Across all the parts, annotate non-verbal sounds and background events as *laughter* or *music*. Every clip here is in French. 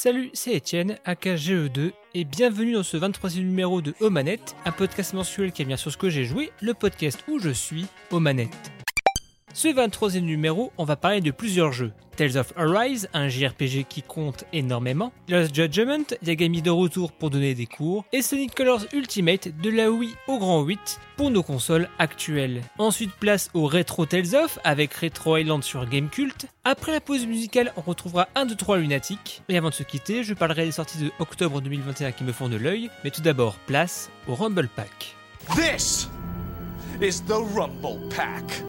Salut, c'est Étienne, aka GE2, et bienvenue dans ce 23e numéro de Omanette, un podcast mensuel qui revient sur ce que j'ai joué, le podcast où je suis, Omanette. Ce 23e numéro, on va parler de plusieurs jeux. Tales of Arise, un JRPG qui compte énormément, Lost Judgment, Yagami de retour pour donner des cours, et Sonic Colors Ultimate de la Wii au grand 8 pour nos consoles actuelles. Ensuite place au Retro Tales of avec Retro Island sur Gamecult. Après la pause musicale, on retrouvera 1, 2, 3 Lunatic. Et avant de se quitter, je parlerai des sorties de octobre 2021 qui me font de l'œil, mais tout d'abord, place au Rumble Pack. This is the Rumble Pack.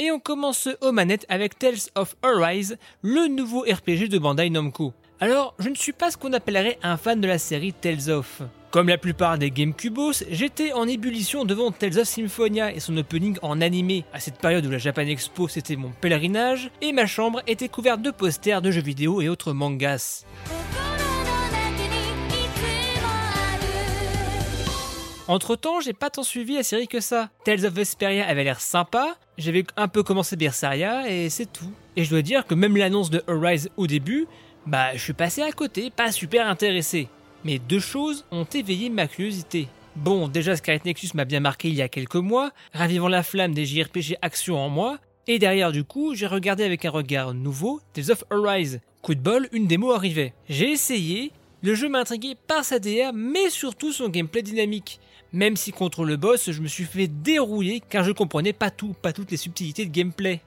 Et on commence aux manettes avec Tales of Arise, le nouveau RPG de Bandai Namco. Alors, je ne suis pas ce qu'on appellerait un fan de la série Tales of. Comme la plupart des GameCubos, j'étais en ébullition devant Tales of Symphonia et son opening en animé. À cette période où la Japan Expo c'était mon pèlerinage, et ma chambre était couverte de posters de jeux vidéo et autres mangas. Entre temps, j'ai pas tant suivi la série que ça. Tales of Vesperia avait l'air sympa, j'avais un peu commencé Berseria et c'est tout. Et je dois dire que même l'annonce de Arise au début, bah je suis passé à côté, pas super intéressé. Mais deux choses ont éveillé ma curiosité. Bon, déjà Scarlet Nexus m'a bien marqué il y a quelques mois, ravivant la flamme des JRPG action en moi, et derrière du coup, j'ai regardé avec un regard nouveau Tales of Arise. Coup de bol, une démo arrivait. J'ai essayé, le jeu m'a intrigué par sa DA, mais surtout son gameplay dynamique. Même si contre le boss, je me suis fait dérouiller car je comprenais pas tout, pas toutes les subtilités de gameplay.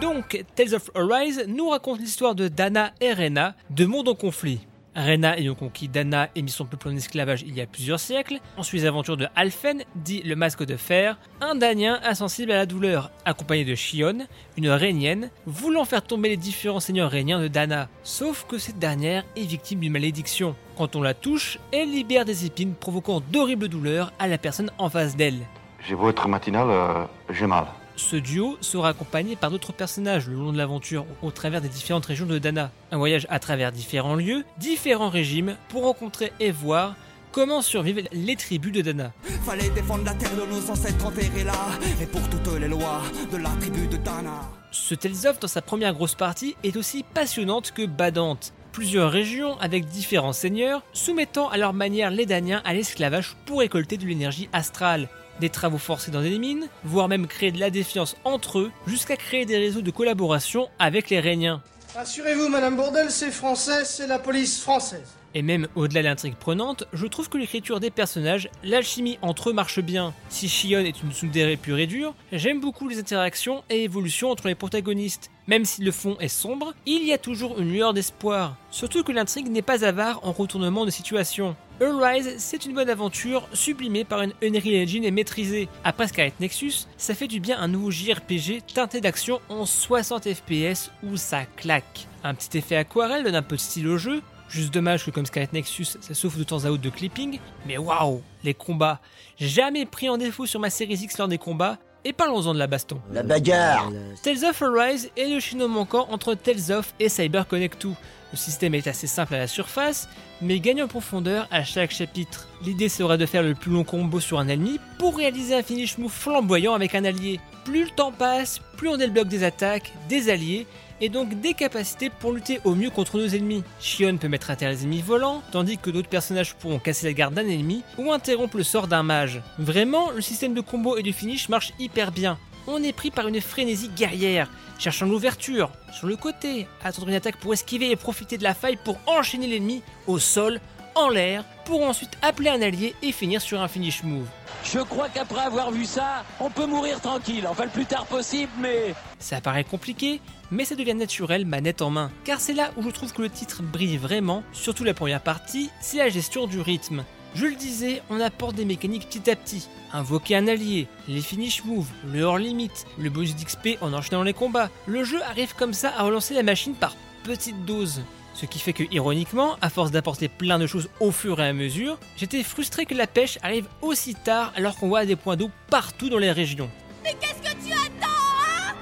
Donc, Tales of Arise nous raconte l'histoire de Dana et Rena, de monde en conflit. Rena ayant conquis Dana et mis son peuple en esclavage il y a plusieurs siècles. Ensuite les aventures de Alphen, dit le masque de fer, un Danien insensible à la douleur, accompagné de Shion, une Rhénienne, voulant faire tomber les différents seigneurs rhéniens de Dana. Sauf que cette dernière est victime d'une malédiction. Quand on la touche, elle libère des épines provoquant d'horribles douleurs à la personne en face d'elle. J'ai beau être matinal, euh, j'ai mal. Ce duo sera accompagné par d'autres personnages le long de l'aventure au travers des différentes régions de Dana. Un voyage à travers différents lieux, différents régimes pour rencontrer et voir comment survivent les tribus de Dana. Fallait défendre la terre de nos ancêtres enterrés là, et pour toutes les lois de la tribu de Dana. Ce Tales of dans sa première grosse partie est aussi passionnante que badante. Plusieurs régions avec différents seigneurs soumettant à leur manière les Daniens à l'esclavage pour récolter de l'énergie astrale des travaux forcés dans des mines, voire même créer de la défiance entre eux, jusqu'à créer des réseaux de collaboration avec les Rhéniens. Rassurez-vous, Madame Bourdel, c'est français, c'est la police française. Et même au-delà de l'intrigue prenante, je trouve que l'écriture des personnages, l'alchimie entre eux marche bien. Si Shion est une tsundere pure et dure, j'aime beaucoup les interactions et évolutions entre les protagonistes. Même si le fond est sombre, il y a toujours une lueur d'espoir. Surtout que l'intrigue n'est pas avare en retournement de situation. Arise, c'est une bonne aventure sublimée par une Unreal Engine et maîtrisée. Après Scarlet Nexus, ça fait du bien un nouveau JRPG teinté d'action en 60 FPS où ça claque. Un petit effet aquarelle donne un peu de style au jeu, Juste dommage que comme Scarlet Nexus, ça souffre de temps à autre de clipping, mais waouh, les combats. Jamais pris en défaut sur ma série X lors des combats, et parlons-en de la baston. La bagarre Tales of Arise est le chino manquant entre Tales of et Cyber Connect 2. Le système est assez simple à la surface, mais gagne en profondeur à chaque chapitre. L'idée serait de faire le plus long combo sur un ennemi pour réaliser un finish move flamboyant avec un allié. Plus le temps passe, plus on débloque des attaques, des alliés, et donc des capacités pour lutter au mieux contre nos ennemis. Shion peut mettre à terre les ennemis volants, tandis que d'autres personnages pourront casser la garde d'un ennemi ou interrompre le sort d'un mage. Vraiment, le système de combo et de finish marche hyper bien. On est pris par une frénésie guerrière, cherchant l'ouverture, sur le côté, attendre une attaque pour esquiver et profiter de la faille pour enchaîner l'ennemi au sol, en l'air, pour ensuite appeler un allié et finir sur un finish move. Je crois qu'après avoir vu ça, on peut mourir tranquille, enfin le plus tard possible, mais... Ça paraît compliqué, mais ça devient naturel manette en main. Car c'est là où je trouve que le titre brille vraiment, surtout la première partie, c'est la gestion du rythme. Je le disais, on apporte des mécaniques petit à petit. Invoquer un allié, les finish moves, le hors limit, le bonus d'XP en enchaînant les combats. Le jeu arrive comme ça à relancer la machine par petites doses. Ce qui fait que, ironiquement, à force d'apporter plein de choses au fur et à mesure, j'étais frustré que la pêche arrive aussi tard alors qu'on voit des points d'eau partout dans les régions. Mais qu'est-ce que tu attends, hein?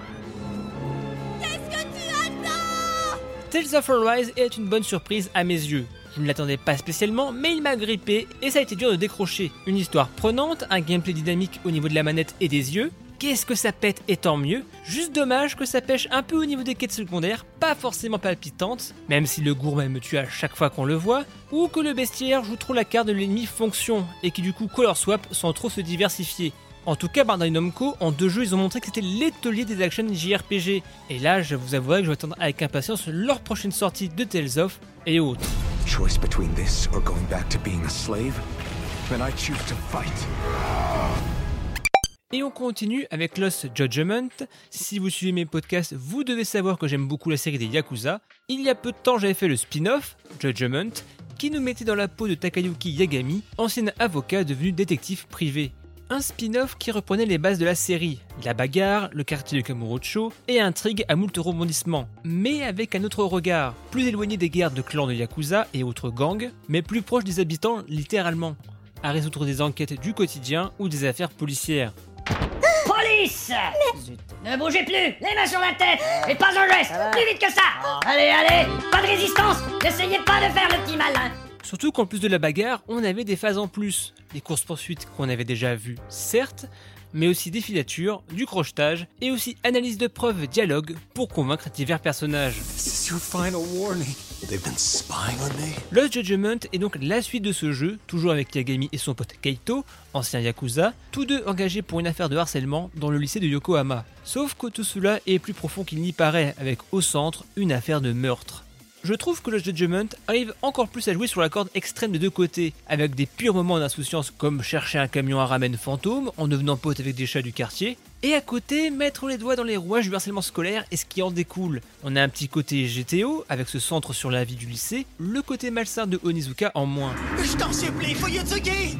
Qu'est-ce que tu attends? Tales of Arise est une bonne surprise à mes yeux. Je ne l'attendais pas spécialement, mais il m'a grippé et ça a été dur de décrocher. Une histoire prenante, un gameplay dynamique au niveau de la manette et des yeux, qu'est-ce que ça pète et tant mieux. Juste dommage que ça pêche un peu au niveau des quêtes secondaires, pas forcément palpitantes, même si le gourmet me tue à chaque fois qu'on le voit, ou que le bestiaire joue trop la carte de l'ennemi fonction et qui du coup color swap sans trop se diversifier. En tout cas, Bandai Namco, en deux jeux, ils ont montré que c'était l'étolier des action JRPG. Et là, je vous avouerai que je vais attendre avec impatience leur prochaine sortie de Tales of et autres. Choice between this or going back to being a slave? I choose to fight. Et on continue avec Lost Judgment. Si vous suivez mes podcasts, vous devez savoir que j'aime beaucoup la série des Yakuza. Il y a peu de temps, j'avais fait le spin-off, Judgment, qui nous mettait dans la peau de Takayuki Yagami, ancien avocat devenu détective privé. Un spin-off qui reprenait les bases de la série, la bagarre, le quartier de Kamurocho et intrigue à moult rebondissements, mais avec un autre regard, plus éloigné des guerres de clans de Yakuza et autres gangs, mais plus proche des habitants littéralement, à résoudre des enquêtes du quotidien ou des affaires policières. Police Zut. Ne bougez plus. Les mains sur la tête Et pas un geste Plus vite que ça. Allez, allez. Pas de résistance. N'essayez pas de faire le petit malin Surtout qu'en plus de la bagarre, on avait des phases en plus. Des courses-poursuites qu'on avait déjà vues, certes, mais aussi des filatures, du crochetage et aussi analyse de preuves, dialogue pour convaincre divers personnages. Lost Judgment est donc la suite de ce jeu, toujours avec Yagami et son pote Keito, ancien Yakuza, tous deux engagés pour une affaire de harcèlement dans le lycée de Yokohama. Sauf que tout cela est plus profond qu'il n'y paraît, avec au centre une affaire de meurtre. Je trouve que Lost Judgment arrive encore plus à jouer sur la corde extrême des deux côtés, avec des purs moments d'insouciance comme chercher un camion à ramène fantôme en devenant pote avec des chats du quartier, et à côté mettre les doigts dans les rouages du harcèlement scolaire et ce qui en découle. On a un petit côté GTO avec ce centre sur la vie du lycée, le côté malsain de Onizuka en moins. Je t'en supplie, Fuyutsuki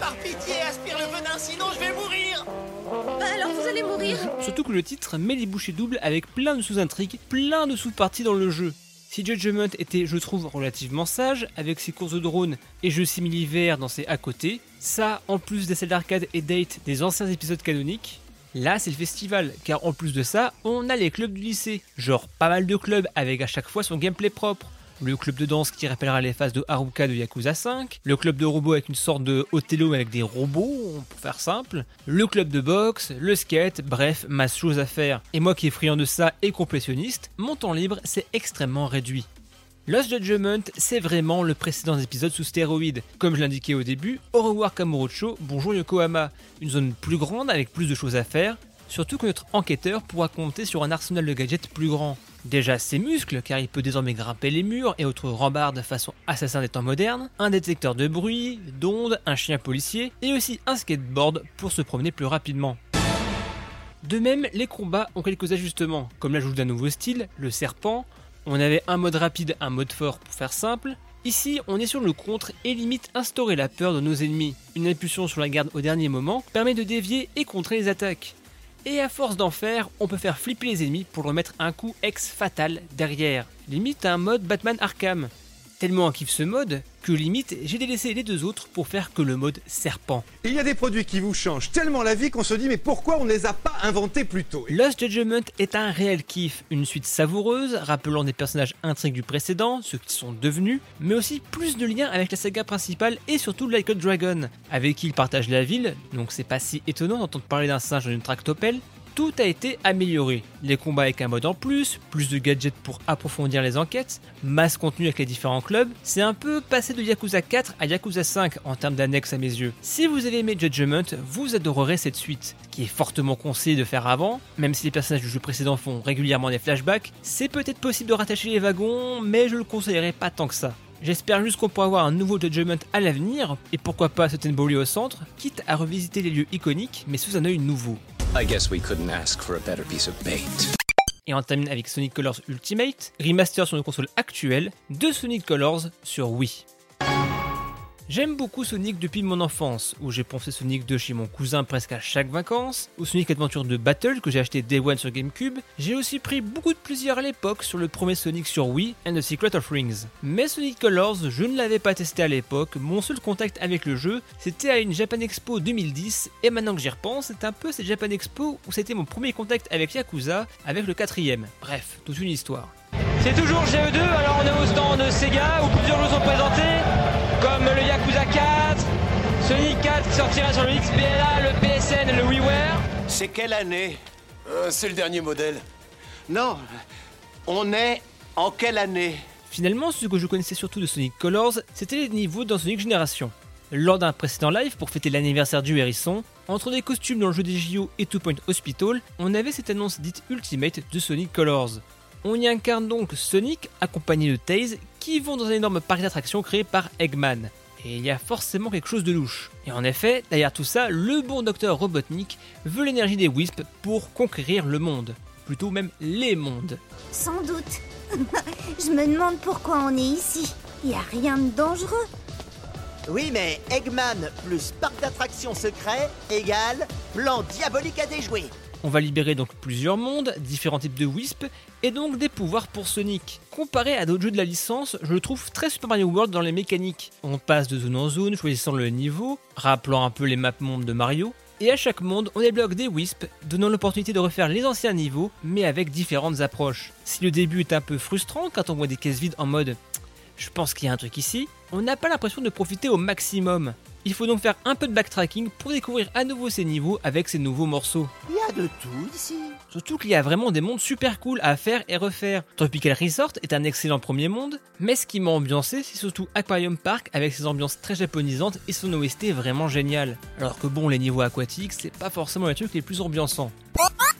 Par pitié, aspire le venin, sinon je vais mourir Bah alors vous allez mourir Surtout que le titre met les bouchées doubles avec plein de sous-intrigues, plein de sous-parties dans le jeu. Si Judgment était, je trouve, relativement sage, avec ses courses de drone et jeux simili-verts dans ses à côté, ça, en plus des salles d'arcade et date des anciens épisodes canoniques, là c'est le festival, car en plus de ça, on a les clubs du lycée, genre pas mal de clubs avec à chaque fois son gameplay propre. Le club de danse qui rappellera les phases de Haruka de Yakuza 5, le club de robots avec une sorte de Othello avec des robots, pour faire simple, le club de boxe, le skate, bref, masse chose à faire. Et moi qui est friand de ça et complétionniste, mon temps libre c'est extrêmement réduit. Lost Judgment, c'est vraiment le précédent épisode sous stéroïdes. Comme je l'indiquais au début, au revoir Kamurocho, bonjour Yokohama. Une zone plus grande avec plus de choses à faire, surtout que notre enquêteur pourra compter sur un arsenal de gadgets plus grand. Déjà ses muscles, car il peut désormais grimper les murs et autres rambardes façon assassin des temps modernes, un détecteur de bruit, d'ondes, un chien policier, et aussi un skateboard pour se promener plus rapidement. De même, les combats ont quelques ajustements, comme l'ajout d'un nouveau style, le serpent, on avait un mode rapide, un mode fort pour faire simple. Ici, on est sur le contre et limite instaurer la peur de nos ennemis. Une impulsion sur la garde au dernier moment permet de dévier et contrer les attaques. Et à force d'en faire, on peut faire flipper les ennemis pour leur mettre un coup ex-fatal derrière. Limite un mode Batman Arkham. Tellement un kiff ce mode que limite j'ai délaissé les deux autres pour faire que le mode serpent. Il y a des produits qui vous changent tellement la vie qu'on se dit mais pourquoi on ne les a pas inventés plus tôt? Lost Judgment est un réel kiff, une suite savoureuse, rappelant des personnages intrigues du précédent, ceux qui sont devenus, mais aussi plus de liens avec la saga principale et surtout Like a Dragon, avec qui il partage la ville, donc c'est pas si étonnant d'entendre parler d'un singe dans une tractopelle, tout a été amélioré. Les combats avec un mode en plus, plus de gadgets pour approfondir les enquêtes, masse contenu avec les différents clubs, c'est un peu passé de Yakuza 4 à Yakuza 5 en termes d'annexe à mes yeux. Si vous avez aimé Judgment, vous adorerez cette suite, qui est fortement conseillé de faire avant, même si les personnages du jeu précédent font régulièrement des flashbacks, c'est peut-être possible de rattacher les wagons, mais je le conseillerais pas tant que ça. J'espère juste qu'on pourra avoir un nouveau Judgment à l'avenir, et pourquoi pas Sutton au centre, quitte à revisiter les lieux iconiques, mais sous un œil nouveau. I guess we couldn't ask for a better piece of bait. Et on termine avec Sonic Colors Ultimate, remaster sur une console actuelle de Sonic Colors sur Wii. J'aime beaucoup Sonic depuis mon enfance, où j'ai poncé Sonic 2 chez mon cousin presque à chaque vacances, ou Sonic Adventure de Battle que j'ai acheté Day One sur GameCube. J'ai aussi pris beaucoup de plaisir à l'époque sur le premier Sonic sur Wii and the Secret of Rings. Mais Sonic Colors, je ne l'avais pas testé à l'époque, mon seul contact avec le jeu, c'était à une Japan Expo 2010, et maintenant que j'y repense, c'est un peu cette Japan Expo où c'était mon premier contact avec Yakuza, avec le quatrième. Bref, toute une histoire. C'est toujours GE2, alors on est au stand Sega où plusieurs jeux sont présentés, comme le Yakuza 4, Sonic 4 qui sortira sur le XBLA, le PSN et le WiiWare. C'est quelle année? Euh, C'est le dernier modèle. Non, on est en quelle année? Finalement, ce que je connaissais surtout de Sonic Colors, c'était les niveaux dans Sonic Génération. Lors d'un précédent live pour fêter l'anniversaire du hérisson, entre des costumes dans le jeu des JO et Two Point Hospital, on avait cette annonce dite Ultimate de Sonic Colors. On y incarne donc Sonic accompagné de Taze qui vont dans un énorme parc d'attractions créé par Eggman. Et il y a forcément quelque chose de louche. Et en effet, derrière tout ça, le bon docteur Robotnik veut l'énergie des Wisps pour conquérir le monde. Plutôt même les mondes. Sans doute. *laughs* Je me demande pourquoi on est ici. Y a rien de dangereux. Oui, mais Eggman plus parc d'attractions secret égale plan diabolique à déjouer. On va libérer donc plusieurs mondes, différents types de Wisp, et donc des pouvoirs pour Sonic. Comparé à d'autres jeux de la licence, je le trouve très Super Mario World dans les mécaniques. On passe de zone en zone, choisissant le niveau, rappelant un peu les maps mondes de Mario, et à chaque monde, on débloque des Wisps, donnant l'opportunité de refaire les anciens niveaux, mais avec différentes approches. Si le début est un peu frustrant quand on voit des caisses vides en mode je pense qu'il y a un truc ici, on n'a pas l'impression de profiter au maximum. Il faut donc faire un peu de backtracking pour découvrir à nouveau ces niveaux avec ces nouveaux morceaux. Il y a de tout ici. Surtout qu'il y a vraiment des mondes super cool à faire et refaire. Tropical Resort est un excellent premier monde, mais ce qui m'a ambiancé, c'est surtout Aquarium Park avec ses ambiances très japonisantes et son OST vraiment génial. Alors que bon, les niveaux aquatiques, c'est pas forcément les trucs les plus ambiançants.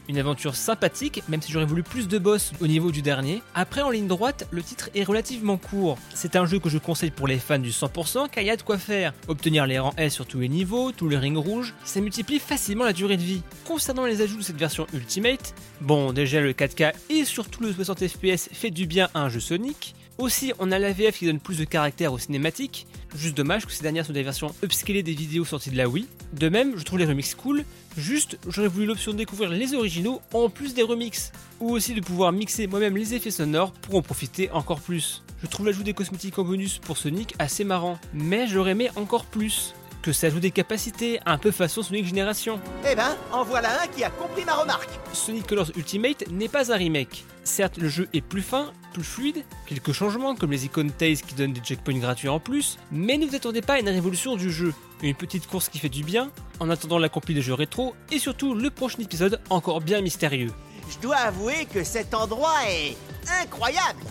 Une aventure sympathique, même si j'aurais voulu plus de boss au niveau du dernier. Après, en ligne droite, le titre est relativement court. C'est un jeu que je conseille pour les fans du 100% car il y a de quoi faire. Obtenir les rangs S sur tous les niveaux, tous les rings rouges, ça multiplie facilement la durée de vie. Concernant les ajouts de cette version Ultimate, bon, déjà le 4K et surtout le 60 FPS fait du bien à un jeu Sonic. Aussi, on a la VF qui donne plus de caractère aux cinématiques. Juste dommage que ces dernières sont des versions upscalées des vidéos sorties de la Wii. De même, je trouve les remixes cool. Juste, j'aurais voulu l'option de découvrir les originaux en plus des remixes. Ou aussi de pouvoir mixer moi-même les effets sonores pour en profiter encore plus. Je trouve l'ajout des cosmétiques en bonus pour Sonic assez marrant. Mais j'aurais aimé encore plus. Que ça ajoute des capacités, un peu façon Sonic Génération. Eh ben, en voilà un qui a compris ma remarque. Sonic Colors Ultimate n'est pas un remake. Certes, le jeu est plus fin, plus fluide, quelques changements comme les icônes Tails qui donnent des checkpoints gratuits en plus, mais ne vous attendez pas à une révolution du jeu. Une petite course qui fait du bien, en attendant l'accompli de jeux rétro, et surtout le prochain épisode encore bien mystérieux. Je dois avouer que cet endroit est incroyable.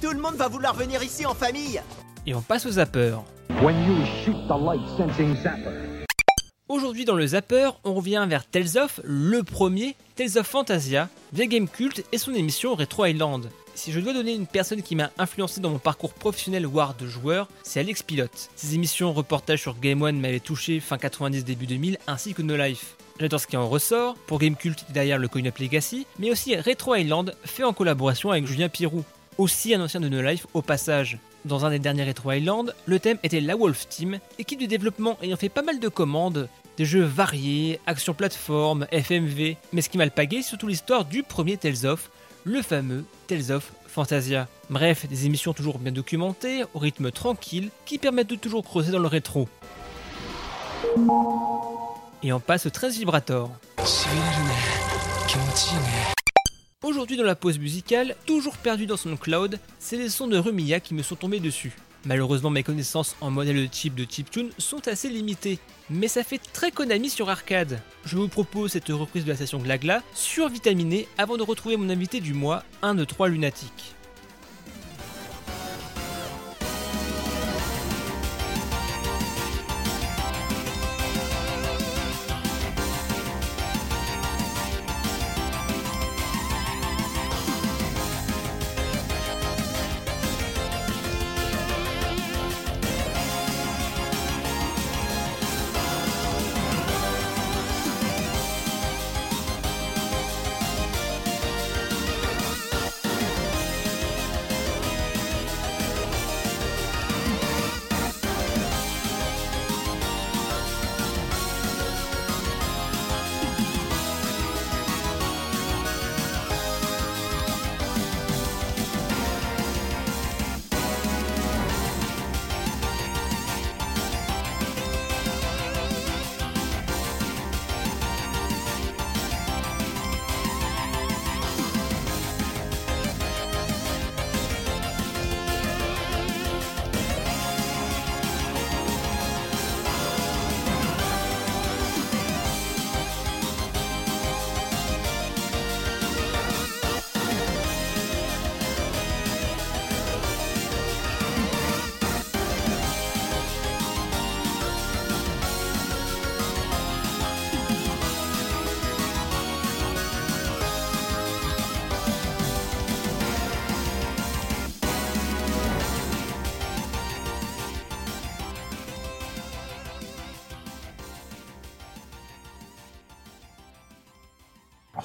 Tout le monde va vouloir venir ici en famille. Et on passe Aujourd'hui dans le Zapper, on revient vers Tales of, le premier, Tales of Fantasia, via Game Cult et son émission Retro Island. Si je dois donner une personne qui m'a influencé dans mon parcours professionnel voire de joueur, c'est Alex Pilote. Ses émissions reportages sur Game One m'avaient touché fin 90 début 2000 ainsi que No Life. J'adore ce qui en ressort, pour Game Cult derrière le Coin Up Legacy, mais aussi Retro Island fait en collaboration avec Julien Pirou, aussi un ancien de No Life au passage. Dans un des derniers Retro Island, le thème était la Wolf Team, équipe de développement ayant fait pas mal de commandes, des jeux variés, action plateforme, FMV, mais ce qui m'a le pagué, c'est surtout l'histoire du premier Tales of, le fameux Tales of Fantasia. Bref, des émissions toujours bien documentées, au rythme tranquille, qui permettent de toujours creuser dans le rétro. Et on passe au 13 Vibrator. Aujourd'hui dans la pause musicale, toujours perdu dans son cloud, c'est les sons de Rumiya qui me sont tombés dessus. Malheureusement mes connaissances en modèle de type de chiptune sont assez limitées, mais ça fait très Konami sur arcade. Je vous propose cette reprise de la station Glagla survitaminée avant de retrouver mon invité du mois, un de trois lunatiques.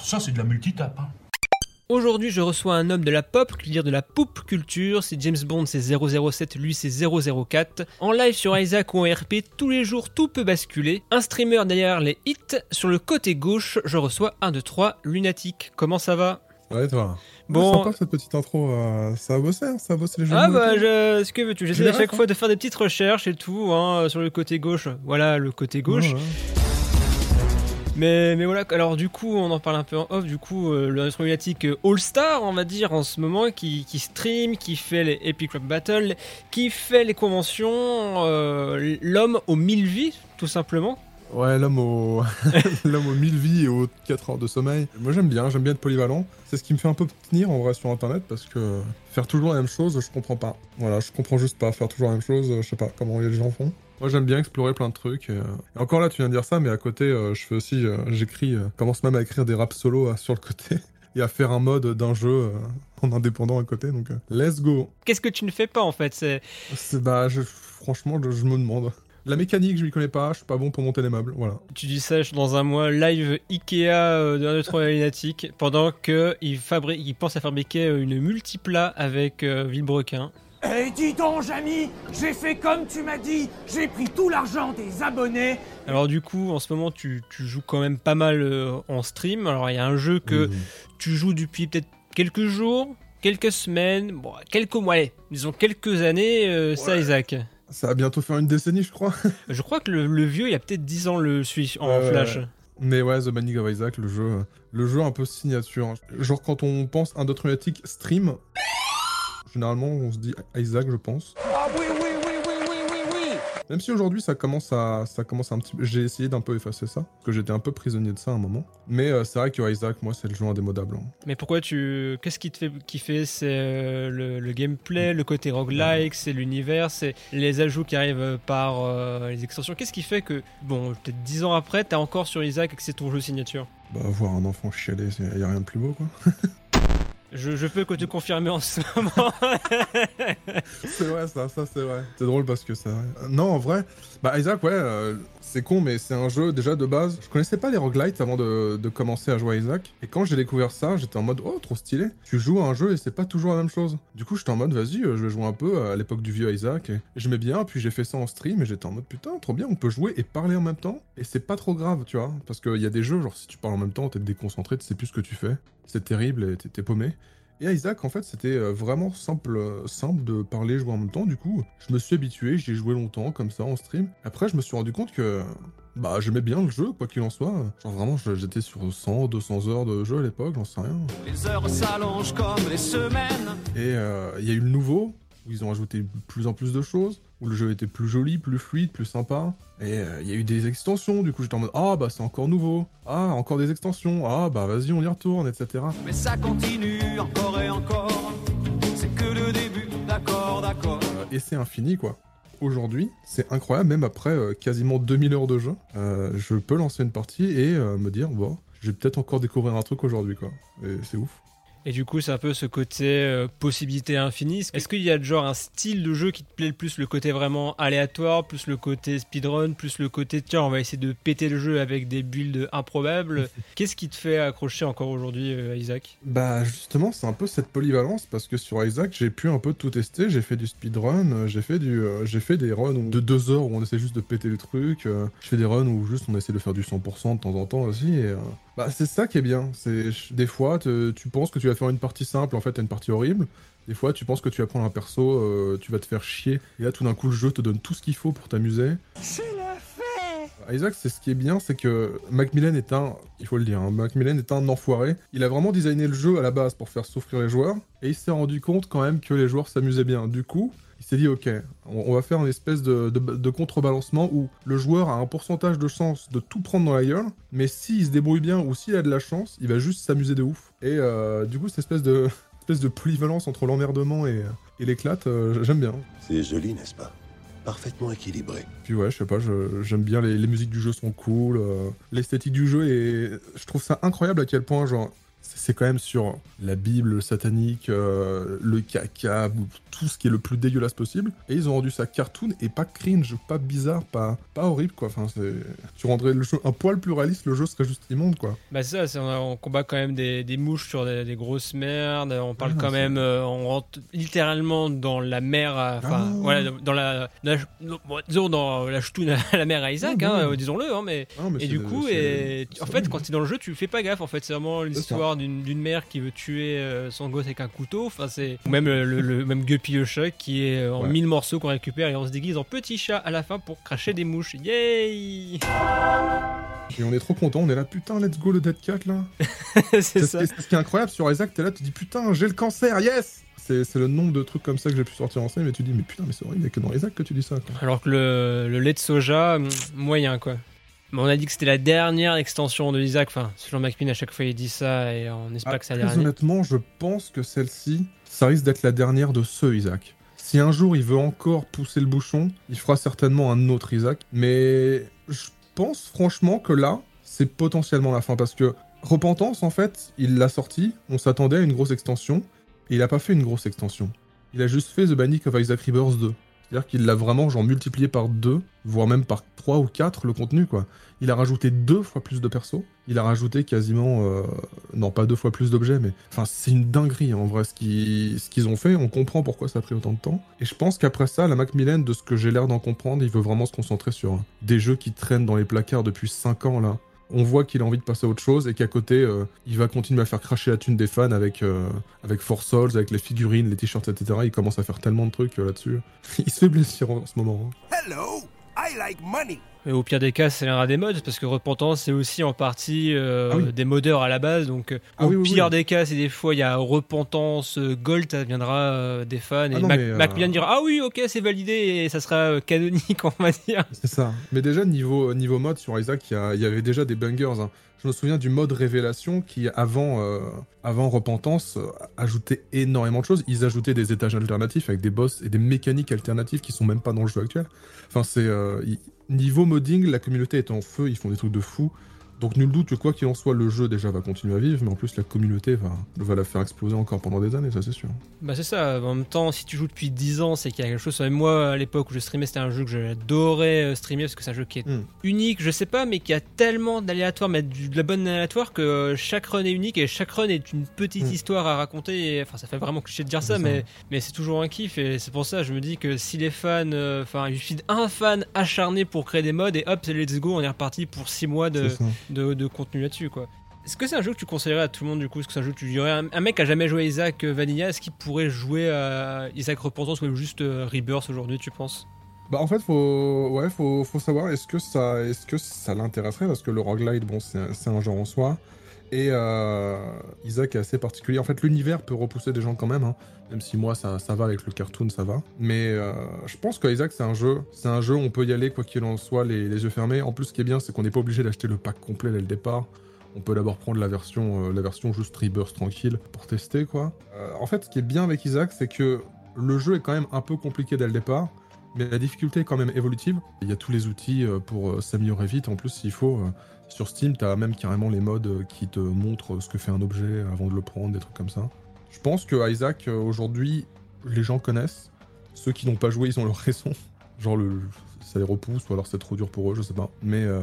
Ça, c'est de la multitape. Hein. Aujourd'hui, je reçois un homme de la pop, dire de la pop culture. C'est James Bond, c'est 007, lui c'est 004. En live sur Isaac ou en RP, tous les jours, tout peut basculer. Un streamer derrière les hits. Sur le côté gauche, je reçois 1, 2, 3, Lunatic. Comment ça va? Ouais, toi. Bon. Sympa cette petite intro. euh, ça a bossé, hein, ça a bossé les jeux Ah bah, je... ce que veux-tu J'essaie à chaque quoi. fois de faire des petites recherches et tout hein, sur le côté gauche. Voilà, le côté gauche. Ouais, ouais. Mais, voilà, alors du coup, on en parle un peu en off. Du coup, euh, le rétro euh, All-Star, on va dire, en ce moment, qui, qui stream, qui fait les Epic Rap Battle, qui fait les conventions, euh, l'homme aux mille vies, tout simplement. Ouais, l'homme au... *laughs* l'homme aux 1000 vies et aux 4 heures de sommeil. Moi j'aime bien, j'aime bien être polyvalent. C'est ce qui me fait un peu tenir en vrai sur internet parce que faire toujours la même chose, je comprends pas. Voilà, je comprends juste pas. Faire toujours la même chose, je sais pas comment les gens font. Moi j'aime bien explorer plein de trucs. Et, euh, et encore là, tu viens de dire ça, mais à côté, euh, je fais aussi, euh, j'écris, commence même à écrire des raps solo sur le côté *laughs* et à faire un mode d'un jeu en indépendant à côté. Donc, let's go. Qu'est-ce que tu ne fais pas en fait? C'est bah, je- franchement, je, je me demande. La mécanique, je m'y connais pas. Je suis pas bon pour monter les meubles. Voilà. Tu dis ça dans un mois live Ikea euh, de 1, 2, 3 lunatique pendant que il, fabri- il pense à fabriquer une multiplat avec euh, Villebrequin. Eh, dis donc, Jamy, j'ai fait comme tu m'as dit. J'ai pris tout l'argent des abonnés. Alors du coup, en ce moment, tu, tu joues quand même pas mal euh, en stream. Alors il y a un jeu que tu joues depuis peut-être quelques jours, quelques semaines, bon, quelques mois, allez, disons quelques années, euh, ça Isaac. Ça va bientôt faire une décennie, je crois. *laughs* Je crois que le, le vieux, il y a peut-être 10 ans le suit en flash. Mais ouais, The Binding of Isaac, le jeu, le jeu un peu signature. Genre quand on pense un d'autres stream, généralement on se dit Isaac, je pense. Ah oui, oui, oui, oui, oui, oui, oui. Même si aujourd'hui ça commence à, ça commence un petit, peu- j'ai essayé d'un peu effacer ça, parce que j'étais un peu prisonnier de ça à un moment. Mais euh, c'est vrai que Isaac, moi, c'est le jeu indémodable. hein. Mais pourquoi tu... Qu'est-ce qui te fait kiffer? C'est euh, le, le gameplay, le côté roguelike, c'est l'univers, c'est les ajouts qui arrivent euh, par euh, les extensions. Qu'est-ce qui fait que, bon, peut-être 10 ans après, t'es encore sur Isaac et que c'est ton jeu signature? Bah voir un enfant chialer, il y a rien de plus beau, quoi. *laughs* je, je peux que te confirmer en ce *laughs* moment. c'est vrai, ça, ça c'est vrai. C'est drôle parce que. Euh, Non, en vrai, bah Isaac, ouais, euh, c'est con, mais c'est un jeu déjà de base. Je connaissais pas les roguelites avant de, commencer à jouer à Isaac. Et quand j'ai découvert ça, j'étais en mode, oh, trop stylé. Tu joues à un jeu et c'est pas toujours la même chose. Du coup, j'étais en mode, vas-y, euh, je vais jouer un peu à l'époque du vieux Isaac. Et j'aimais bien, puis j'ai fait ça en stream et j'étais en mode, putain, trop bien, on peut jouer et parler en même temps. Et c'est pas trop grave, tu vois. Parce qu'il y a des jeux, genre, si tu parles en même temps, t'es déconcentré, tu sais plus ce que tu fais. C'est terrible et t'es- t'es paumé. Et à Isaac, en fait, c'était euh, vraiment simple, euh, simple de parler, jouer en même temps. Du coup, je me suis habitué, j'y ai joué longtemps, comme ça, en stream. Après, je me suis rendu compte que bah, j'aimais bien le jeu, quoi qu'il en soit. Genre, vraiment, j'étais sur 100, 200 heures de jeu à l'époque, j'en sais rien. Les heures s'allongent comme les semaines. Et euh, il y a eu le nouveau, où ils ont ajouté de plus en plus de choses, où le jeu était plus joli, plus fluide, plus sympa. Et euh, il y a eu des extensions, du coup j'étais en mode Ah bah c'est encore nouveau, ah encore des extensions, ah bah vas-y on y retourne, etc. Mais ça continue encore et encore. C'est que le début, d'accord, d'accord. Euh, et c'est infini quoi. Aujourd'hui, c'est incroyable, même après euh, quasiment 2000 heures de jeu, je peux lancer une partie et me dire, bon, je vais peut-être encore découvrir un truc aujourd'hui quoi. Et c'est ouf. Et du coup, c'est un peu ce côté euh, possibilité infinie. Est-ce qu'il y a genre un style de jeu qui te plaît le plus Le côté vraiment aléatoire, plus le côté speedrun, plus le côté tiens, on va essayer de péter le jeu avec des builds improbables. *laughs* Qu'est-ce qui te fait accrocher encore aujourd'hui, euh, Isaac? Bah justement, c'est un peu cette polyvalence parce que sur Isaac, j'ai pu un peu tout tester. J'ai fait du speedrun, euh, j'ai fait du, euh, j'ai fait des runs de deux heures où on essaie juste de péter le truc. euh, je fais des runs où juste on essaie de faire du 100% de temps en temps aussi. Et, euh, bah c'est ça qui est bien. C'est des fois te- tu penses que tu vas faire une partie simple, en fait t'as une partie horrible. Des fois, tu penses que tu vas prendre un perso, euh, tu vas te faire chier, et là tout d'un coup le jeu te donne tout ce qu'il faut pour t'amuser. C'est la fête Isaac, c'est ce qui est bien, c'est que Macmillan est un, il faut le dire, hein, Macmillan est un enfoiré. Il a vraiment designé le jeu à la base pour faire souffrir les joueurs, et il s'est rendu compte quand même que les joueurs s'amusaient bien. Du coup, s'est dit, ok, on, va faire une espèce de, de- de contrebalancement où le joueur a un pourcentage de chance de tout prendre dans la gueule, mais s'il se débrouille bien ou s'il a de la chance, il va juste s'amuser de ouf. Et euh, du coup, cette espèce de, *laughs* espèce de polyvalence entre l'emmerdement et, et l'éclate, euh, j'aime bien. C'est joli, n'est-ce pas? Parfaitement équilibré. Puis ouais, je sais pas, j'aime bien, les, les musiques du jeu sont cool, euh, l'esthétique du jeu et je trouve ça incroyable à quel point, genre, c'est quand même sur la Bible, le satanique, euh, le caca, tout ce qui est le plus dégueulasse possible. Et ils ont rendu ça cartoon et pas cringe, pas bizarre, pas, pas horrible quoi. Enfin, tu rendrais le jeu un poil plus réaliste, le jeu serait juste immonde quoi. Bah ça, on, combat quand même des, des mouches sur des, des grosses merdes. On parle Ah, quand même, euh, on rentre littéralement dans la mer, enfin Ah. voilà, dans la, disons dans la ch'toune à la mer à Isaac, hein, euh, disons-le. Hein, mais, Ah, mais et du coup, et, en fait, quand t'es dans le jeu, tu fais pas gaffe. En fait, c'est vraiment ça. L'histoire d'une mère qui veut tuer euh, son gosse avec un couteau. Enfin, c'est ou même le, le- le- même Guppy le chat qui est euh, en Ouais. mille morceaux qu'on récupère et on se déguise en petit chat à la fin pour cracher des mouches. Yay Et on est trop content, on est là, putain, let's go le Dead Cat là. *laughs* C'est C'est ce, ça. qui est- c'est ce qui est incroyable sur Isaac, t'es là, tu dis putain, j'ai le cancer, yes C'est c'est le nombre de trucs comme ça que j'ai pu sortir en scène, mais tu dis, mais putain, mais c'est horrible, il y a que dans Isaac que tu dis ça. Quoi. Alors que le, le lait de soja, mm, moyen quoi. Mais on a dit que c'était la dernière extension de Isaac. Enfin, selon McMinn, à chaque fois il dit ça et on espère Ah, que très la dernière. honnêtement, je pense que celle-ci, ça risque d'être la dernière de ce Isaac. Si un jour il veut encore pousser le bouchon, il fera certainement un autre Isaac. Mais je pense franchement que là, c'est potentiellement la fin parce que Repentance, en fait, il l'a sorti, on s'attendait à une grosse extension, et il a pas fait une grosse extension. Il a juste fait The Binding of Isaac Rebirth 2. C'est-à-dire qu'il l'a vraiment genre multiplié par deux, voire même par trois ou quatre le contenu quoi. Il a rajouté deux fois plus de persos. Il a rajouté quasiment, euh, non pas deux fois plus d'objets, mais enfin c'est une dinguerie en vrai ce qu'ils ont fait. On comprend pourquoi ça a pris autant de temps. Et je pense qu'après ça, la Macmillan, de ce que j'ai l'air d'en comprendre, il veut vraiment se concentrer sur des jeux qui traînent dans les placards depuis 5 ans là. On voit qu'il a envie de passer à autre chose et qu'à côté, euh, il va continuer à faire cracher la thune des fans avec, euh, avec Four Souls, avec les figurines, les t-shirts, etc. Il commence à faire tellement de trucs euh, là-dessus. *laughs* il se fait blessir en, ce moment. hein. Hello, I like money. Et au pire des cas, c'est l'un des mods parce que Repentance c'est aussi en partie euh, Ah oui. des modeurs à la base. Donc, euh, Ah au oui, pire oui. des cas, c'est des fois il y a Repentance euh, Gold, ça viendra euh, des fans et Ah non, Mac- euh, Macmillan dira ah oui, ok, c'est validé et ça sera canonique, *laughs* on va dire. C'est ça. Mais déjà, niveau, niveau mode sur Isaac, il y, avait déjà des bangers. hein. Je me souviens du mode révélation qui, avant, euh, avant Repentance, euh, ajoutait énormément de choses. Ils ajoutaient des étages alternatifs avec des boss et des mécaniques alternatives qui sont même pas dans le jeu actuel. Enfin, c'est. euh, niveau modding, la communauté est en feu, ils font des trucs de fou. Donc, nul doute que quoi qu'il en soit, le jeu déjà va continuer à vivre, mais en plus, la communauté va, va la faire exploser encore pendant des années, ça c'est sûr. Bah c'est ça, en même temps, si tu joues depuis 10 ans, c'est qu'il y a quelque chose. Même moi, à l'époque où je streamais, c'était un jeu que j'adorais euh, streamer parce que c'est un jeu qui est Mm. unique, je sais pas, mais qui a tellement d'aléatoires, mais de la bonne aléatoire que euh, chaque run est unique et chaque run est une petite Mm. histoire à raconter. Et, enfin, ça fait vraiment cliché de dire ça, mais, mais c'est toujours un kiff et c'est pour ça, je me dis que si les fans, euh, enfin, il suffit d'un fan acharné pour créer des mods et hop, c'est let's go, on est reparti pour 6 mois de. De, contenu là-dessus, quoi. Est-ce que c'est un jeu que tu conseillerais à tout le monde du coup? Est-ce que c'est un jeu que tu dirais un, un mec qui a jamais joué à Isaac euh, Vanilla, est-ce qu'il pourrait jouer à Isaac Repentance ou même juste euh, Rebirth aujourd'hui, tu penses? Bah en fait faut ouais faut, faut savoir est-ce que ça est-ce que ça l'intéresserait? Parce que le roguelite bon c'est un- un genre en soi et euh, Isaac est assez particulier. En fait l'univers peut repousser des gens quand même hein. même si moi ça, va avec le cartoon ça va. Mais euh, je pense que Isaac c'est un jeu c'est un jeu on peut y aller quoi qu'il en soit les, yeux fermés. En plus ce qui est bien c'est qu'on n'est pas obligé d'acheter le pack complet dès le départ. On peut d'abord prendre la version, euh, juste Rebirth tranquille pour tester quoi. En fait, ce qui est bien avec Isaac, c'est que le jeu est quand même un peu compliqué dès le départ, mais la difficulté est quand même évolutive. Il y a tous les outils euh, pour euh, s'améliorer vite. En plus, s'il faut, euh, sur Steam, t'as même carrément les modes qui te montrent ce que fait un objet avant de le prendre, des trucs comme ça. Je pense que Isaac, aujourd'hui, les gens connaissent. Ceux qui n'ont pas joué, ils ont leur *laughs* raison. Genre, le, ça les repousse, ou alors c'est trop dur pour eux, je sais pas. Mais euh,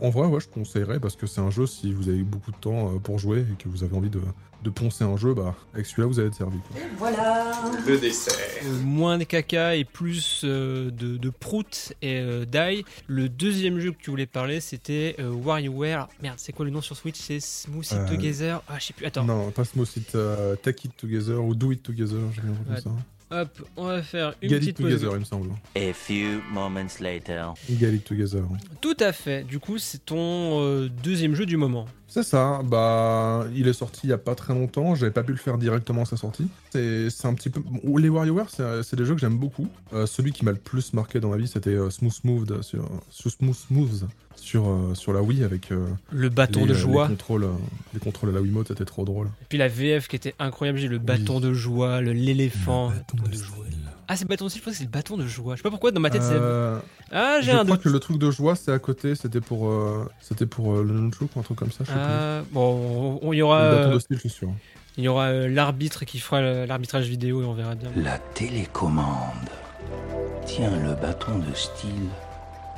en vrai, ouais, je conseillerais, parce que c'est un jeu, si vous avez beaucoup de temps euh, pour jouer et que vous avez envie de, de poncer un jeu, bah, avec celui-là, vous allez être servi. quoi. Voilà. Le dessert. Euh, Moins de caca et plus euh, de, de prout et euh, d'ail. Le deuxième jeu que tu voulais parler, c'était euh, WarioWare. Merde, c'est quoi le nom sur Switch? C'est Smooth It Euh, Together? Ah, je sais plus. Attends. Non, pas Smooth It, euh, Take It Together ou Do It Together, j'ai bien Ouais. comme ça. Hop, on va faire une petite pause. Together, il me semble. A few moments later. Get It Together. oui. Tout à fait. Du coup, c'est ton euh, deuxième jeu du moment. C'est ça, bah il est sorti il y a pas très longtemps, j'avais pas pu le faire directement à sa sortie. C'est c'est un petit peu... les WarioWare, c'est c'est des jeux que j'aime beaucoup. Euh, celui qui m'a le plus marqué dans ma vie, c'était euh, Smooth Moved sur, sur Smooth Moves sur, euh, sur la Wii avec... euh, Le bâton les, de euh, joie. Les contrôles, euh, les contrôles à la Wiimote, c'était trop drôle. Et puis la VF qui était incroyable, j'ai le bâton de joie, l'éléphant. Le bâton de joie. Ah, c'est le bâton de style, je pense que c'est le bâton de joie. Je sais pas pourquoi dans ma tête Euh, c'est. Ah, j'ai je un crois doute. que le truc de joie, c'est à côté, c'était pour, euh, c'était pour euh, le nunchuk ou un truc comme ça, je sais Ah, bon, on- il y plus. aura. Le bâton euh, de style, je suis sûr. Il y aura euh, l'arbitre qui fera l'arbitrage vidéo et on verra bien. La télécommande tient le bâton de style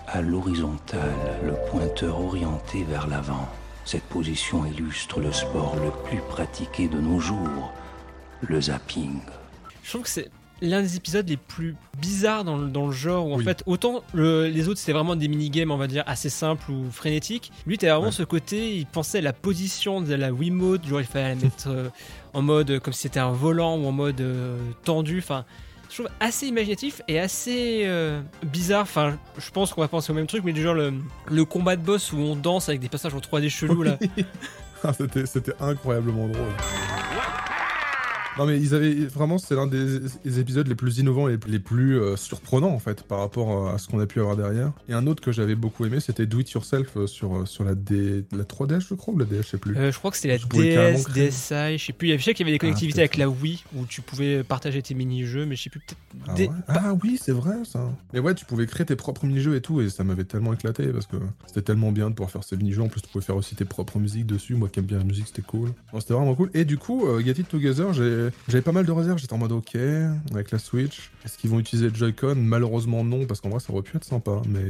à l'horizontale, le pointeur orienté vers l'avant. Cette position illustre le sport le plus pratiqué de nos jours, le zapping. Je trouve que c'est l'un des épisodes les plus bizarres dans le, dans le genre où en Oui. fait autant le- les autres c'était vraiment des minigames on va dire assez simples ou frénétiques lui t'as vraiment Ouais. ce côté il pensait à la position de la Wiimote genre il fallait la mettre euh, en mode euh, comme si c'était un volant ou en mode euh, tendu enfin je trouve assez imaginatif et assez euh, bizarre enfin je pense qu'on va penser au même truc mais du genre le, le combat de boss où on danse avec des passages en 3D chelous là *laughs* Ah, c'était, c'était incroyablement drôle. Non mais ils avaient vraiment c'est l'un des, des épisodes les plus innovants et les plus euh, surprenants en fait par rapport à ce qu'on a pu avoir derrière. Et un autre que j'avais beaucoup aimé c'était Do It Yourself euh, sur, euh, sur la, D, la 3DS je crois ou la DS je sais plus. Euh, je crois que c'était la DS, DSi, je sais plus. Il y avait, je sais qu'il y avait des connectivités avec la Wii où tu pouvais partager tes mini-jeux, mais je sais plus. Peut-être. Ah, des- ouais Ah oui, c'est vrai ça. Mais ouais, tu pouvais créer tes propres mini-jeux et tout, et ça m'avait tellement éclaté parce que c'était tellement bien de pouvoir faire ces mini-jeux. En plus, tu pouvais faire aussi tes propres musiques dessus. Moi qui aime bien la musique, c'était cool. C'était vraiment cool. Et du coup, euh, Get It Together, j'ai- j'avais pas mal de réserves. J'étais en mode ok, avec la Switch. Est-ce qu'ils vont utiliser le Joy-Con? Malheureusement, non, parce qu'en vrai, ça aurait pu être sympa, mais.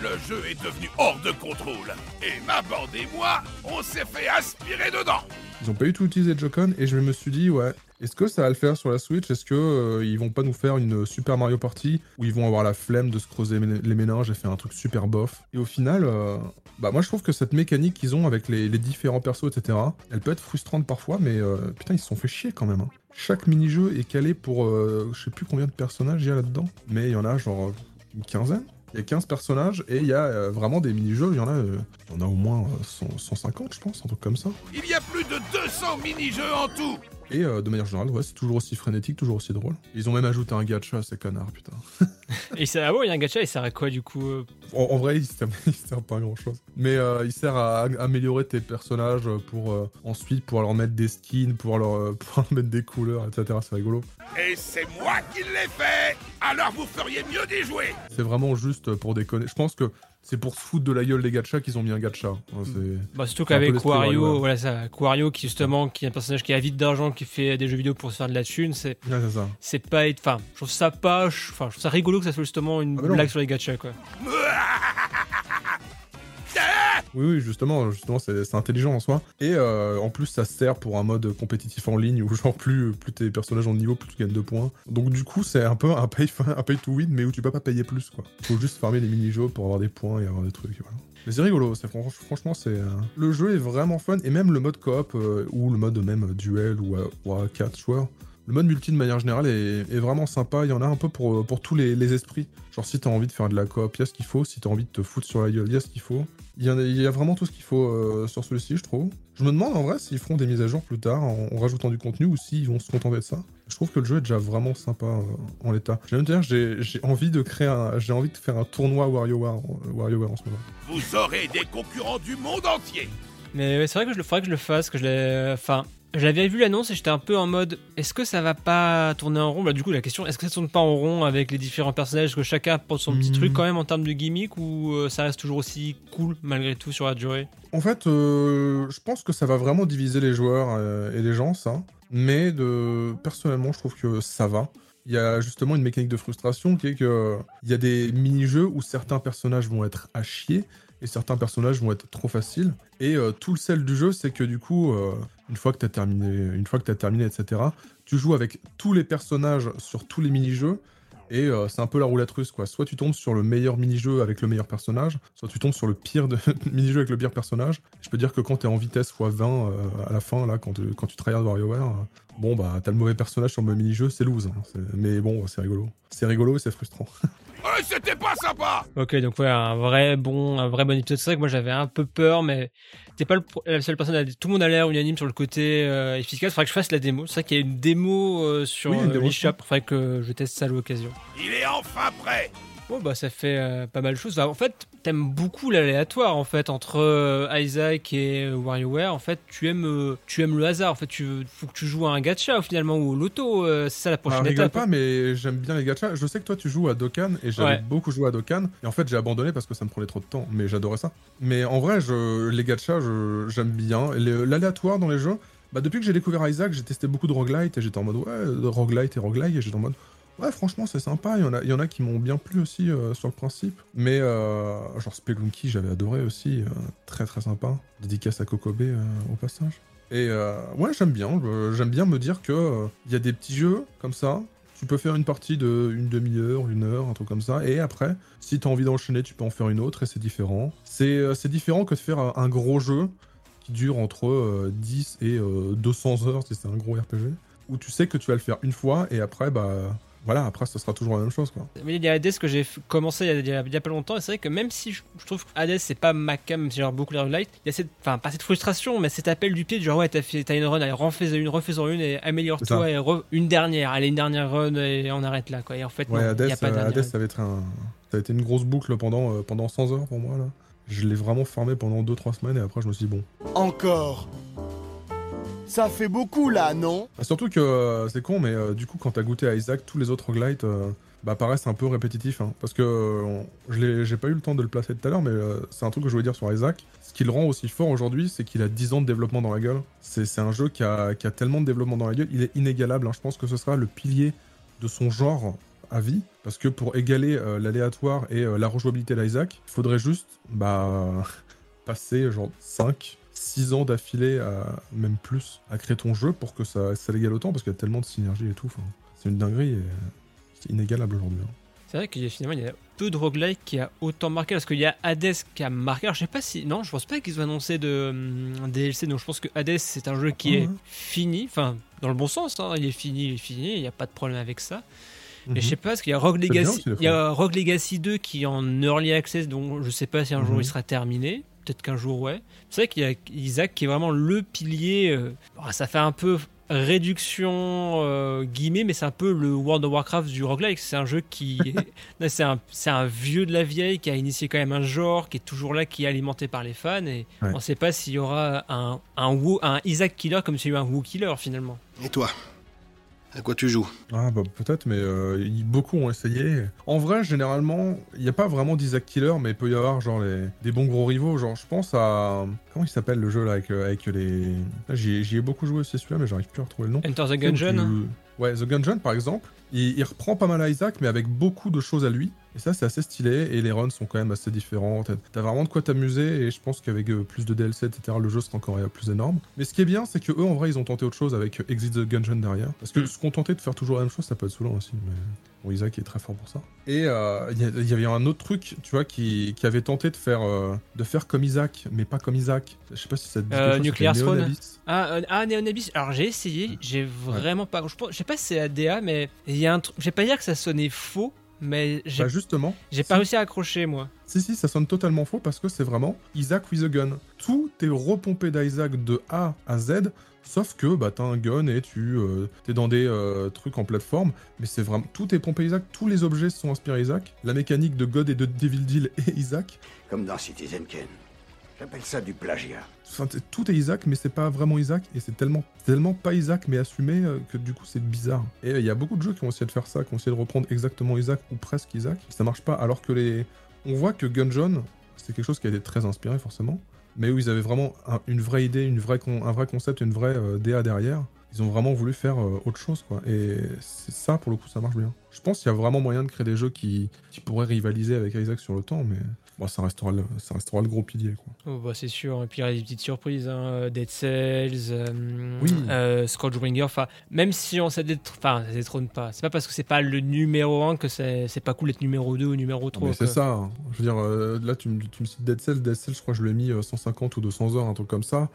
Le jeu est devenu hors de contrôle. Et ma bande et moi, on s'est fait aspirer dedans. Ils ont pas eu tout utilisé le Joy-Con, et je me suis dit, ouais. Est-ce que ça va le faire sur la Switch? Est-ce que euh, ils vont pas nous faire une Super Mario Party où ils vont avoir la flemme de se creuser les méninges et faire un truc super bof? Et au final, euh, bah moi je trouve que cette mécanique qu'ils ont avec les, différents persos, etc., elle peut être frustrante parfois, mais euh, putain ils se sont fait chier quand même. hein. Chaque mini-jeu est calé pour euh, je sais plus combien de personnages il y a là-dedans, mais il y en a genre euh, une quinzaine. Il y a 15 personnages et il y a vraiment des mini-jeux, il y en a, y en a au moins euh, 100 150 je pense, un truc comme ça. Il y a plus de 200 mini-jeux en tout. Et euh, de manière générale, ouais, c'est toujours aussi frénétique, toujours aussi drôle. Ils ont même ajouté un gacha à ces connards, putain. *laughs* Et ça, ah bon, il y a un gacha, il sert à quoi du coup euh? En, en vrai, il sert, *laughs* il sert pas à grand chose. Mais euh, il sert à améliorer tes personnages pour euh, ensuite pouvoir leur mettre des skins, pouvoir leur, *laughs* pouvoir leur mettre des couleurs, etc. C'est rigolo. Et c'est moi qui l'ai fait. Alors vous feriez mieux d'y jouer. C'est vraiment juste pour déconner. Je pense que c'est pour se foutre de la gueule des gachas qu'ils ont mis un gacha. C'est- Bah, surtout qu'avec WarioWare. voilà ça, Wario qui justement, qui est un personnage qui est avide d'argent, qui fait des jeux vidéo pour se faire de la thune, c'est. Ouais, c'est ça. C'est pas. Enfin, je trouve ça pas. je- Enfin, je trouve ça rigolo que ça soit justement une Ah, non. blague sur les gachas quoi. *laughs* Oui, oui, justement, justement c'est intelligent en soi. Et euh, en plus, ça sert pour un mode compétitif en ligne où, genre, plus, plus tes personnages ont de niveau, plus tu gagnes de points. Donc, du coup, c'est un peu un pay, *laughs* un pay to win, mais où tu peux pas payer plus, quoi. Faut juste farmer les mini-jeux pour avoir des points et avoir des trucs, voilà. Mais c'est rigolo, franchement, c'est. euh, Le jeu est vraiment fun, et même le mode coop, euh, ou le mode même duel, ou ou à 4 joueurs. Le mode multi de manière générale est, est vraiment sympa, il y en a un peu pour, pour tous les, les esprits. Genre si t'as envie de faire de la coop, il y a ce qu'il faut, si t'as envie de te foutre sur la gueule, il y a ce qu'il faut. Il y, en a, il y a vraiment tout ce qu'il faut euh, sur celui-ci, je trouve. Je me demande en vrai s'ils feront des mises à jour plus tard en, en rajoutant du contenu ou s'ils vont se contenter de ça. Je trouve que le jeu est déjà vraiment sympa euh, en l'état. J'ai même dire, j'ai j'ai envie de créer un, j'ai envie de faire un tournoi WarioWare, euh, WarioWare en ce moment. Vous aurez des concurrents du monde entier. Mais ouais, c'est vrai que je le faudrait que je le fasse, que je l'ai. Enfin, j'avais vu l'annonce et j'étais un peu en mode est-ce que ça va pas tourner en rond? Bah, du coup, la question est-ce que ça tourne pas en rond avec les différents personnages? Est-ce que chacun porte son petit Mhm. truc quand même en termes de gimmick ou euh, ça reste toujours aussi cool malgré tout sur la durée? En fait, euh, je pense que ça va vraiment diviser les joueurs euh, et les gens, ça. Mais de... personnellement, je trouve que ça va. Il y a justement une mécanique de frustration qui est que il y a des mini-jeux où certains personnages vont être à chier et certains personnages vont être trop faciles. Et euh, tout le sel du jeu, c'est que du coup, euh, une fois que tu as terminé, une fois que t'as terminé, etc., tu joues avec tous les personnages sur tous les mini-jeux. Et euh, c'est un peu la roulette russe, quoi. Soit tu tombes sur le meilleur mini-jeu avec le meilleur personnage, soit tu tombes sur le pire de... *laughs* mini-jeu avec le pire personnage. Je peux dire que quand t'es en vitesse x 20 euh, à la fin, là, quand tu, quand tu tryhards WarioWare, euh, bon, bah, t'as le mauvais personnage sur le mini-jeu, c'est loose. hein. Mais bon, c'est rigolo. C'est rigolo et c'est frustrant. *laughs* Euh, C'était pas sympa. Ok, donc ouais, un vrai bon, un vrai bon épisode. C'est vrai que moi j'avais un peu peur, mais t'es pas le la seule personne. À... Tout le monde a l'air unanime sur le côté euh, efficace. Faudrait que je fasse la démo. C'est vrai qu'il y a une démo euh, sur Oui, une euh, démo, l'eShop. Faudrait que je teste ça à l'occasion. Il est enfin prêt. Bon bah ça fait euh, pas mal de choses. Enfin, en fait, t'aimes beaucoup l'aléatoire en fait entre euh, Isaac et euh, WarioWare. En fait, tu aimes, tu aimes le hasard. En fait, tu veux- faut que tu joues à un gacha finalement ou au loto. c'est ça la Ah, prochaine rigole étape. pas, mais j'aime bien les gachas. Je sais que toi tu joues à Dokkan et j'avais Ouais. beaucoup joué à Dokkan. Et en fait, j'ai abandonné parce que ça me prenait trop de temps. Mais j'adorais ça. Mais en vrai, je, les gachas, je- j'aime bien. L'aléatoire dans les jeux, bah, depuis que j'ai découvert Isaac, j'ai testé beaucoup de roguelite et j'étais en mode ouais, roguelite et roguelike. Et j'étais en mode ouais, franchement, c'est sympa. Il y, en a, qui m'ont bien plu aussi euh, sur le principe. Mais euh, genre Spelunky, j'avais adoré aussi. euh, très très sympa. Dédicace à Kokobé au passage. Et ouais, j'aime bien. J'aime bien me dire que il y a des petits jeux comme ça. Tu peux faire une partie de une demi-heure, une heure, un truc comme ça. Et après, si tu as envie d'enchaîner, tu peux en faire une autre et c'est différent. C'est différent que de faire un, gros jeu qui dure entre euh, 10 et euh, 200 heures si c'est un gros RPG. Où tu sais que tu vas le faire une fois et après, bah voilà, après, ce sera toujours la même chose. Quoi. Mais il y a Hades que j'ai commencé il y, a, il y a- pas longtemps, et c'est vrai que même si je, je trouve que Hades c'est pas ma cam, même si j'adore beaucoup les roguelites, il y a cette, enfin pas cette frustration, mais cet appel du pied du genre ouais, t'as fait- t'as une run, allez, refais une, refais-en une, et améliore-toi, et re- une dernière, allez, une dernière run, et on arrête là, quoi. Et en fait, Ouais, non, Hades, il y a pas de euh, Hades, ça, va être un... ça a été une grosse boucle pendant, euh, pendant 100 heures pour moi. là. Je l'ai vraiment farmé pendant 2-3 semaines et après, je me suis dit bon. Encore. Ça fait beaucoup là, non Ah, Surtout que euh, c'est con, mais euh, du coup, quand t'as goûté à Isaac, tous les autres roguelites euh, bah, paraissent un peu répétitifs. hein. parce que j'ai pas eu le temps de le placer tout à l'heure, mais c'est un truc que je voulais dire sur Isaac. Ce qui le rend aussi fort aujourd'hui, c'est qu'il a 10 ans de développement dans la gueule. C'est un jeu qui a, tellement de développement dans la gueule, il est inégalable. hein. Je pense que ce sera le pilier de son genre à vie. Parce que pour égaler l'aléatoire et la rejouabilité d'Isaac, il faudrait juste bah, *laughs* passer genre 5, 6 ans d'affilée, à, même plus, à créer ton jeu pour que ça, ça l'égale autant, parce qu'il y a tellement de synergie et tout. C'est une dinguerie et c'est inégalable aujourd'hui. hein. C'est vrai qu'il y a finalement il y a peu de roguelike qui a autant marqué parce qu'il y a Hades qui a marqué. Alors je sais pas si non, je pense pas qu'ils ont annoncé de hum, DLC. Donc je pense que Hades c'est un jeu qui Ah est fini, enfin dans le bon sens. hein, il est fini, il est fini. Il n'y a pas de problème avec ça. Mhm. Et je sais pas parce qu'il y a Rogue Legacy, il y a Rogue Legacy 2 qui est en early access, donc je sais pas si un jour Mhm. il sera terminé. Peut-être qu'un jour ouais. C'est vrai qu'il y a Isaac qui est vraiment le pilier. euh, bon, ça fait un peu réduction euh, guillemets, mais c'est un peu le World of Warcraft du roguelike. C'est un jeu qui, *laughs* c'est un, c'est un vieux de la vieille qui a initié quand même un genre, qui est toujours là, qui est alimenté par les fans. Et Ouais. on sait pas s'il y aura un un Isaac killer comme s'il y a eu un Woo killer finalement. Et toi? À quoi tu joues? Ah bah peut-être, mais euh, beaucoup ont essayé. En vrai, généralement, il n'y a pas vraiment d'Isaac Killer, mais il peut y avoir genre les, des bons gros rivaux. Genre, je pense à... Comment il s'appelle le jeu là avec, euh, avec les... J'y ai- beaucoup joué aussi celui-là, mais j'arrive plus à retrouver le nom. Enter the Gungeon tu- Ouais, The Gungeon par exemple, il, il reprend pas mal à Isaac, mais avec beaucoup de choses à lui. Et ça, c'est assez stylé, et les runs sont quand même assez différents. T'as vraiment de quoi t'amuser, et je pense qu'avec euh, plus de DLC, etc., le jeu sera encore euh, plus énorme. Mais ce qui est bien, c'est que eux, en vrai, ils ont tenté autre chose avec euh, Exit the Gungeon derrière. Parce que se contenter de faire toujours la même chose, ça peut être saoulant aussi. Mais bon, Isaac est très fort pour ça. Et euh, il y, avait un autre truc, tu vois, qui, qui avait tenté de faire, euh, de faire comme Isaac, mais pas comme Isaac. Je sais pas si ça te dit Euh, chose, Nuclear. Neonabyss. Ah, ah Neon Abyss. Alors j'ai essayé, j'ai vraiment pas. Je sais pas si c'est ADA, mais il y a un truc. Je vais pas dire que ça sonnait faux, mais j'ai Bah justement. j'ai pas si. réussi à accrocher moi. Si, si, ça sonne totalement faux parce que c'est vraiment Isaac with a gun. Tout est repompé d'Isaac de A à Z, sauf que bah, t'as un gun et tu euh, t'es dans des euh, trucs en plateforme, mais c'est vraiment. Tout est pompé Isaac, tous les objets sont inspirés Isaac. La mécanique de God et de Devil Deal est Isaac. Comme dans Citizen Kane. J'appelle ça du plagiat. Tout est Isaac, mais c'est pas vraiment Isaac, et c'est tellement, tellement pas Isaac, mais assumé, euh, que du coup c'est bizarre. Et euh, il y a beaucoup de jeux qui ont essayé de faire ça, qui ont essayé de reprendre exactement Isaac ou presque Isaac, ça marche pas, alors que les. On voit que Gungeon, c'est quelque chose qui a été très inspiré forcément, mais où ils avaient vraiment un- une vraie idée, une vraie con- un vrai concept, une vraie euh, DA derrière. Ils ont vraiment voulu faire autre chose, quoi. Et c'est ça, pour le coup, ça marche bien. Je pense qu'il y a vraiment moyen de créer des jeux qui pourraient rivaliser avec Isaac sur le temps, mais bon, ça, restera le, ça restera le gros pilier, quoi. Oh, bah, c'est sûr. Et puis il y a des petites surprises, hein. Dead Cells, euh, Oui. euh, Scourgebringer. Même si on ça ça détrône pas. C'est pas parce que c'est pas le numéro 1 que c'est pas cool d'être numéro 2 ou numéro 3. Mais c'est ça. hein. Je veux dire, euh, là, tu, me- tu me cites Dead Cells. Dead Cells, je crois que je lui ai mis euh, 150 ou 200 heures, un truc comme ça.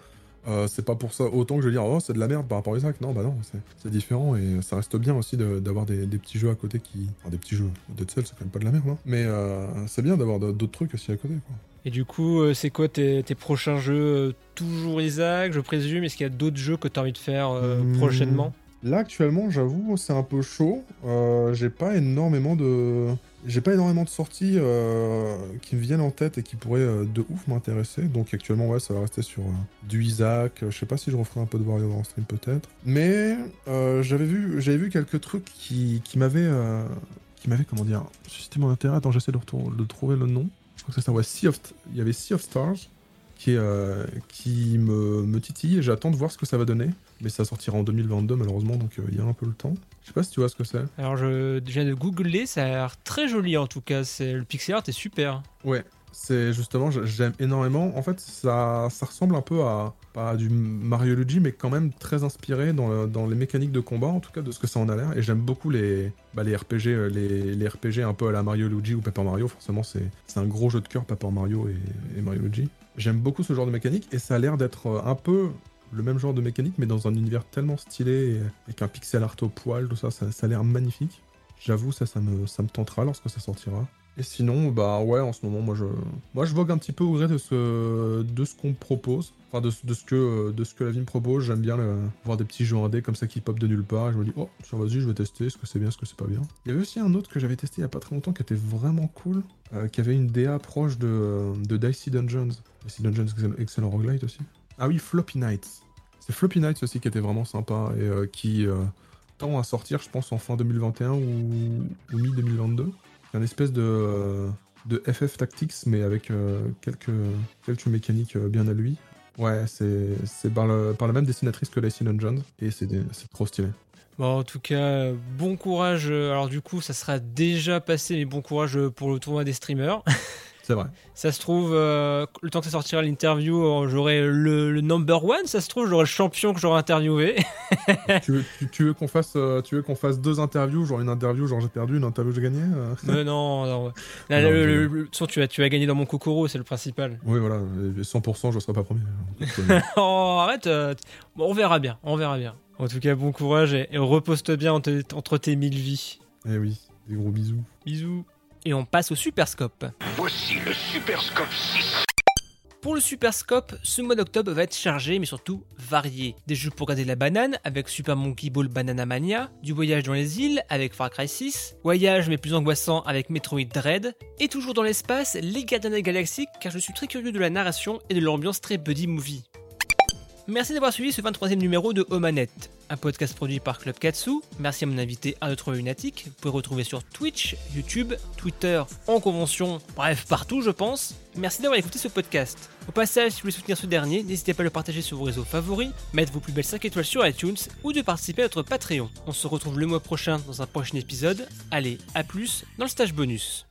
Euh, c'est pas pour ça autant que je vais dire, oh, c'est de la merde par rapport à Isaac. Non, bah non, c'est- différent et ça reste bien aussi de- d'avoir des, des petits jeux à côté qui. Enfin, des petits jeux. Dead Cells, c'est quand même pas de la merde, hein. Mais euh, c'est bien d'avoir de- d'autres trucs aussi à côté, quoi. Et du coup, euh, c'est quoi tes, tes prochains jeux? Euh, Toujours Isaac, je présume. Est-ce qu'il y a d'autres jeux que tu as envie de faire euh, Hmm. prochainement? Là, actuellement, j'avoue, c'est un peu chaud. Euh, J'ai pas énormément de. J'ai pas énormément de sorties euh, qui me viennent en tête et qui pourraient euh, de ouf m'intéresser. Donc actuellement, ouais, ça va rester sur euh, du Isaac. Je sais pas si je referai un peu de Wario en stream peut-être. Mais j'avais vu, j'avais vu quelques trucs qui, qui m'avaient, qui m'avaient comment dire, suscité mon intérêt. Attends, j'essaie de, de, trouver le nom. Je crois que ça. Ouais, sea of, il y avait Sea of Stars qui, qui me, me titille et j'attends de voir ce que ça va donner. Mais ça sortira en 2022 malheureusement, donc il y a un peu le temps. Je sais pas si tu vois ce que c'est. Alors je viens de googler, ça a l'air très joli en tout cas. C'est le pixel art est super. Ouais, c'est justement j'aime énormément. En fait, ça, ça ressemble un peu à pas du Mario Luigi, mais quand même très inspiré dans, dans, les mécaniques de combat, en tout cas de ce que ça en a l'air. Et j'aime beaucoup les, bah, les RPG, euh, les, les, RPG un peu à la Mario Luigi ou Paper Mario. Forcément, c'est un gros jeu de cœur Paper Mario et, et Mario Luigi. J'aime beaucoup ce genre de mécanique et ça a l'air d'être euh, un peu le même genre de mécanique, mais dans un univers tellement stylé, avec un pixel art au poil, tout ça, ça, a l'air magnifique. J'avoue, ça, ça me, ça me tentera lorsque ça sortira. Et sinon, bah ouais, en ce moment, moi je, moi, je vogue un petit peu au gré de ce, de ce qu'on propose. Enfin, de, de, ce que, de ce que la vie me propose. J'aime bien voir des petits jeux indés comme ça qui pop de nulle part. je me dis, oh, tiens, vas-y, je vais tester. ce que c'est bien, ce que c'est pas bien? Il y avait aussi un autre que j'avais testé il y a pas très longtemps qui était vraiment cool. Euh, qui avait une DA proche de, de Dicey Dungeons. Dicey Dungeons, excellent roguelite aussi. Ah oui, Floppy Nights. C'est Floppy Nights aussi qui était vraiment sympa et euh, qui euh, tend à sortir, je pense, en fin 2021 ou, mi-2022. C'est un espèce de, euh, de FF Tactics, mais avec quelques, quelques mécaniques bien à lui. Ouais, c'est par, par la même dessinatrice que Lacey Dungeons et c'est trop stylé. Bon, en tout cas, bon courage. Alors, du coup, ça sera déjà passé, mais bon courage pour le tournoi des streamers. *laughs* C'est vrai. Ça se trouve, euh, le temps que ça sortira l'interview, euh, j'aurai le, number one. Ça se trouve, j'aurai le champion que j'aurai interviewé. *laughs* tu veux, tu, veux qu'on fasse, euh, tu veux qu'on fasse deux interviews, genre une interview, genre j'ai perdu, une interview j'ai gagné. *laughs* non, non. le, tu as, tu as gagné dans mon Kokoro, c'est le principal. Oui, voilà. 100%, je serai pas premier. *laughs* oh, arrête. on verra bien. On verra bien. En tout cas, bon courage et, repose-toi bien entre, entre tes mille vies. Eh oui, des gros bisous. Bisous et on passe au Superscope. Voici le Superscope 6. Pour le Superscope, ce mois d'octobre va être chargé mais surtout varié. Des jeux pour garder la banane avec Super Monkey Ball Banana Mania, du voyage dans les îles avec Far Cry 6, voyage mais plus angoissant avec Metroid Dread, et toujours dans l'espace, les Gardiens de la Galaxie car je suis très curieux de la narration et de l'ambiance très buddy movie. Merci d'avoir suivi ce 23e numéro de Omanet, un podcast produit par Club Katsu. Merci à mon invité Arne Lunatique. Vous pouvez retrouver sur Twitch, YouTube, Twitter, en convention, bref, partout je pense. Merci d'avoir écouté ce podcast. Au passage, si vous voulez soutenir ce dernier, n'hésitez pas à le partager sur vos réseaux favoris, mettre vos plus belles 5 étoiles sur iTunes ou de participer à notre Patreon. On se retrouve le mois prochain dans un prochain épisode. Allez, à plus dans le stage bonus.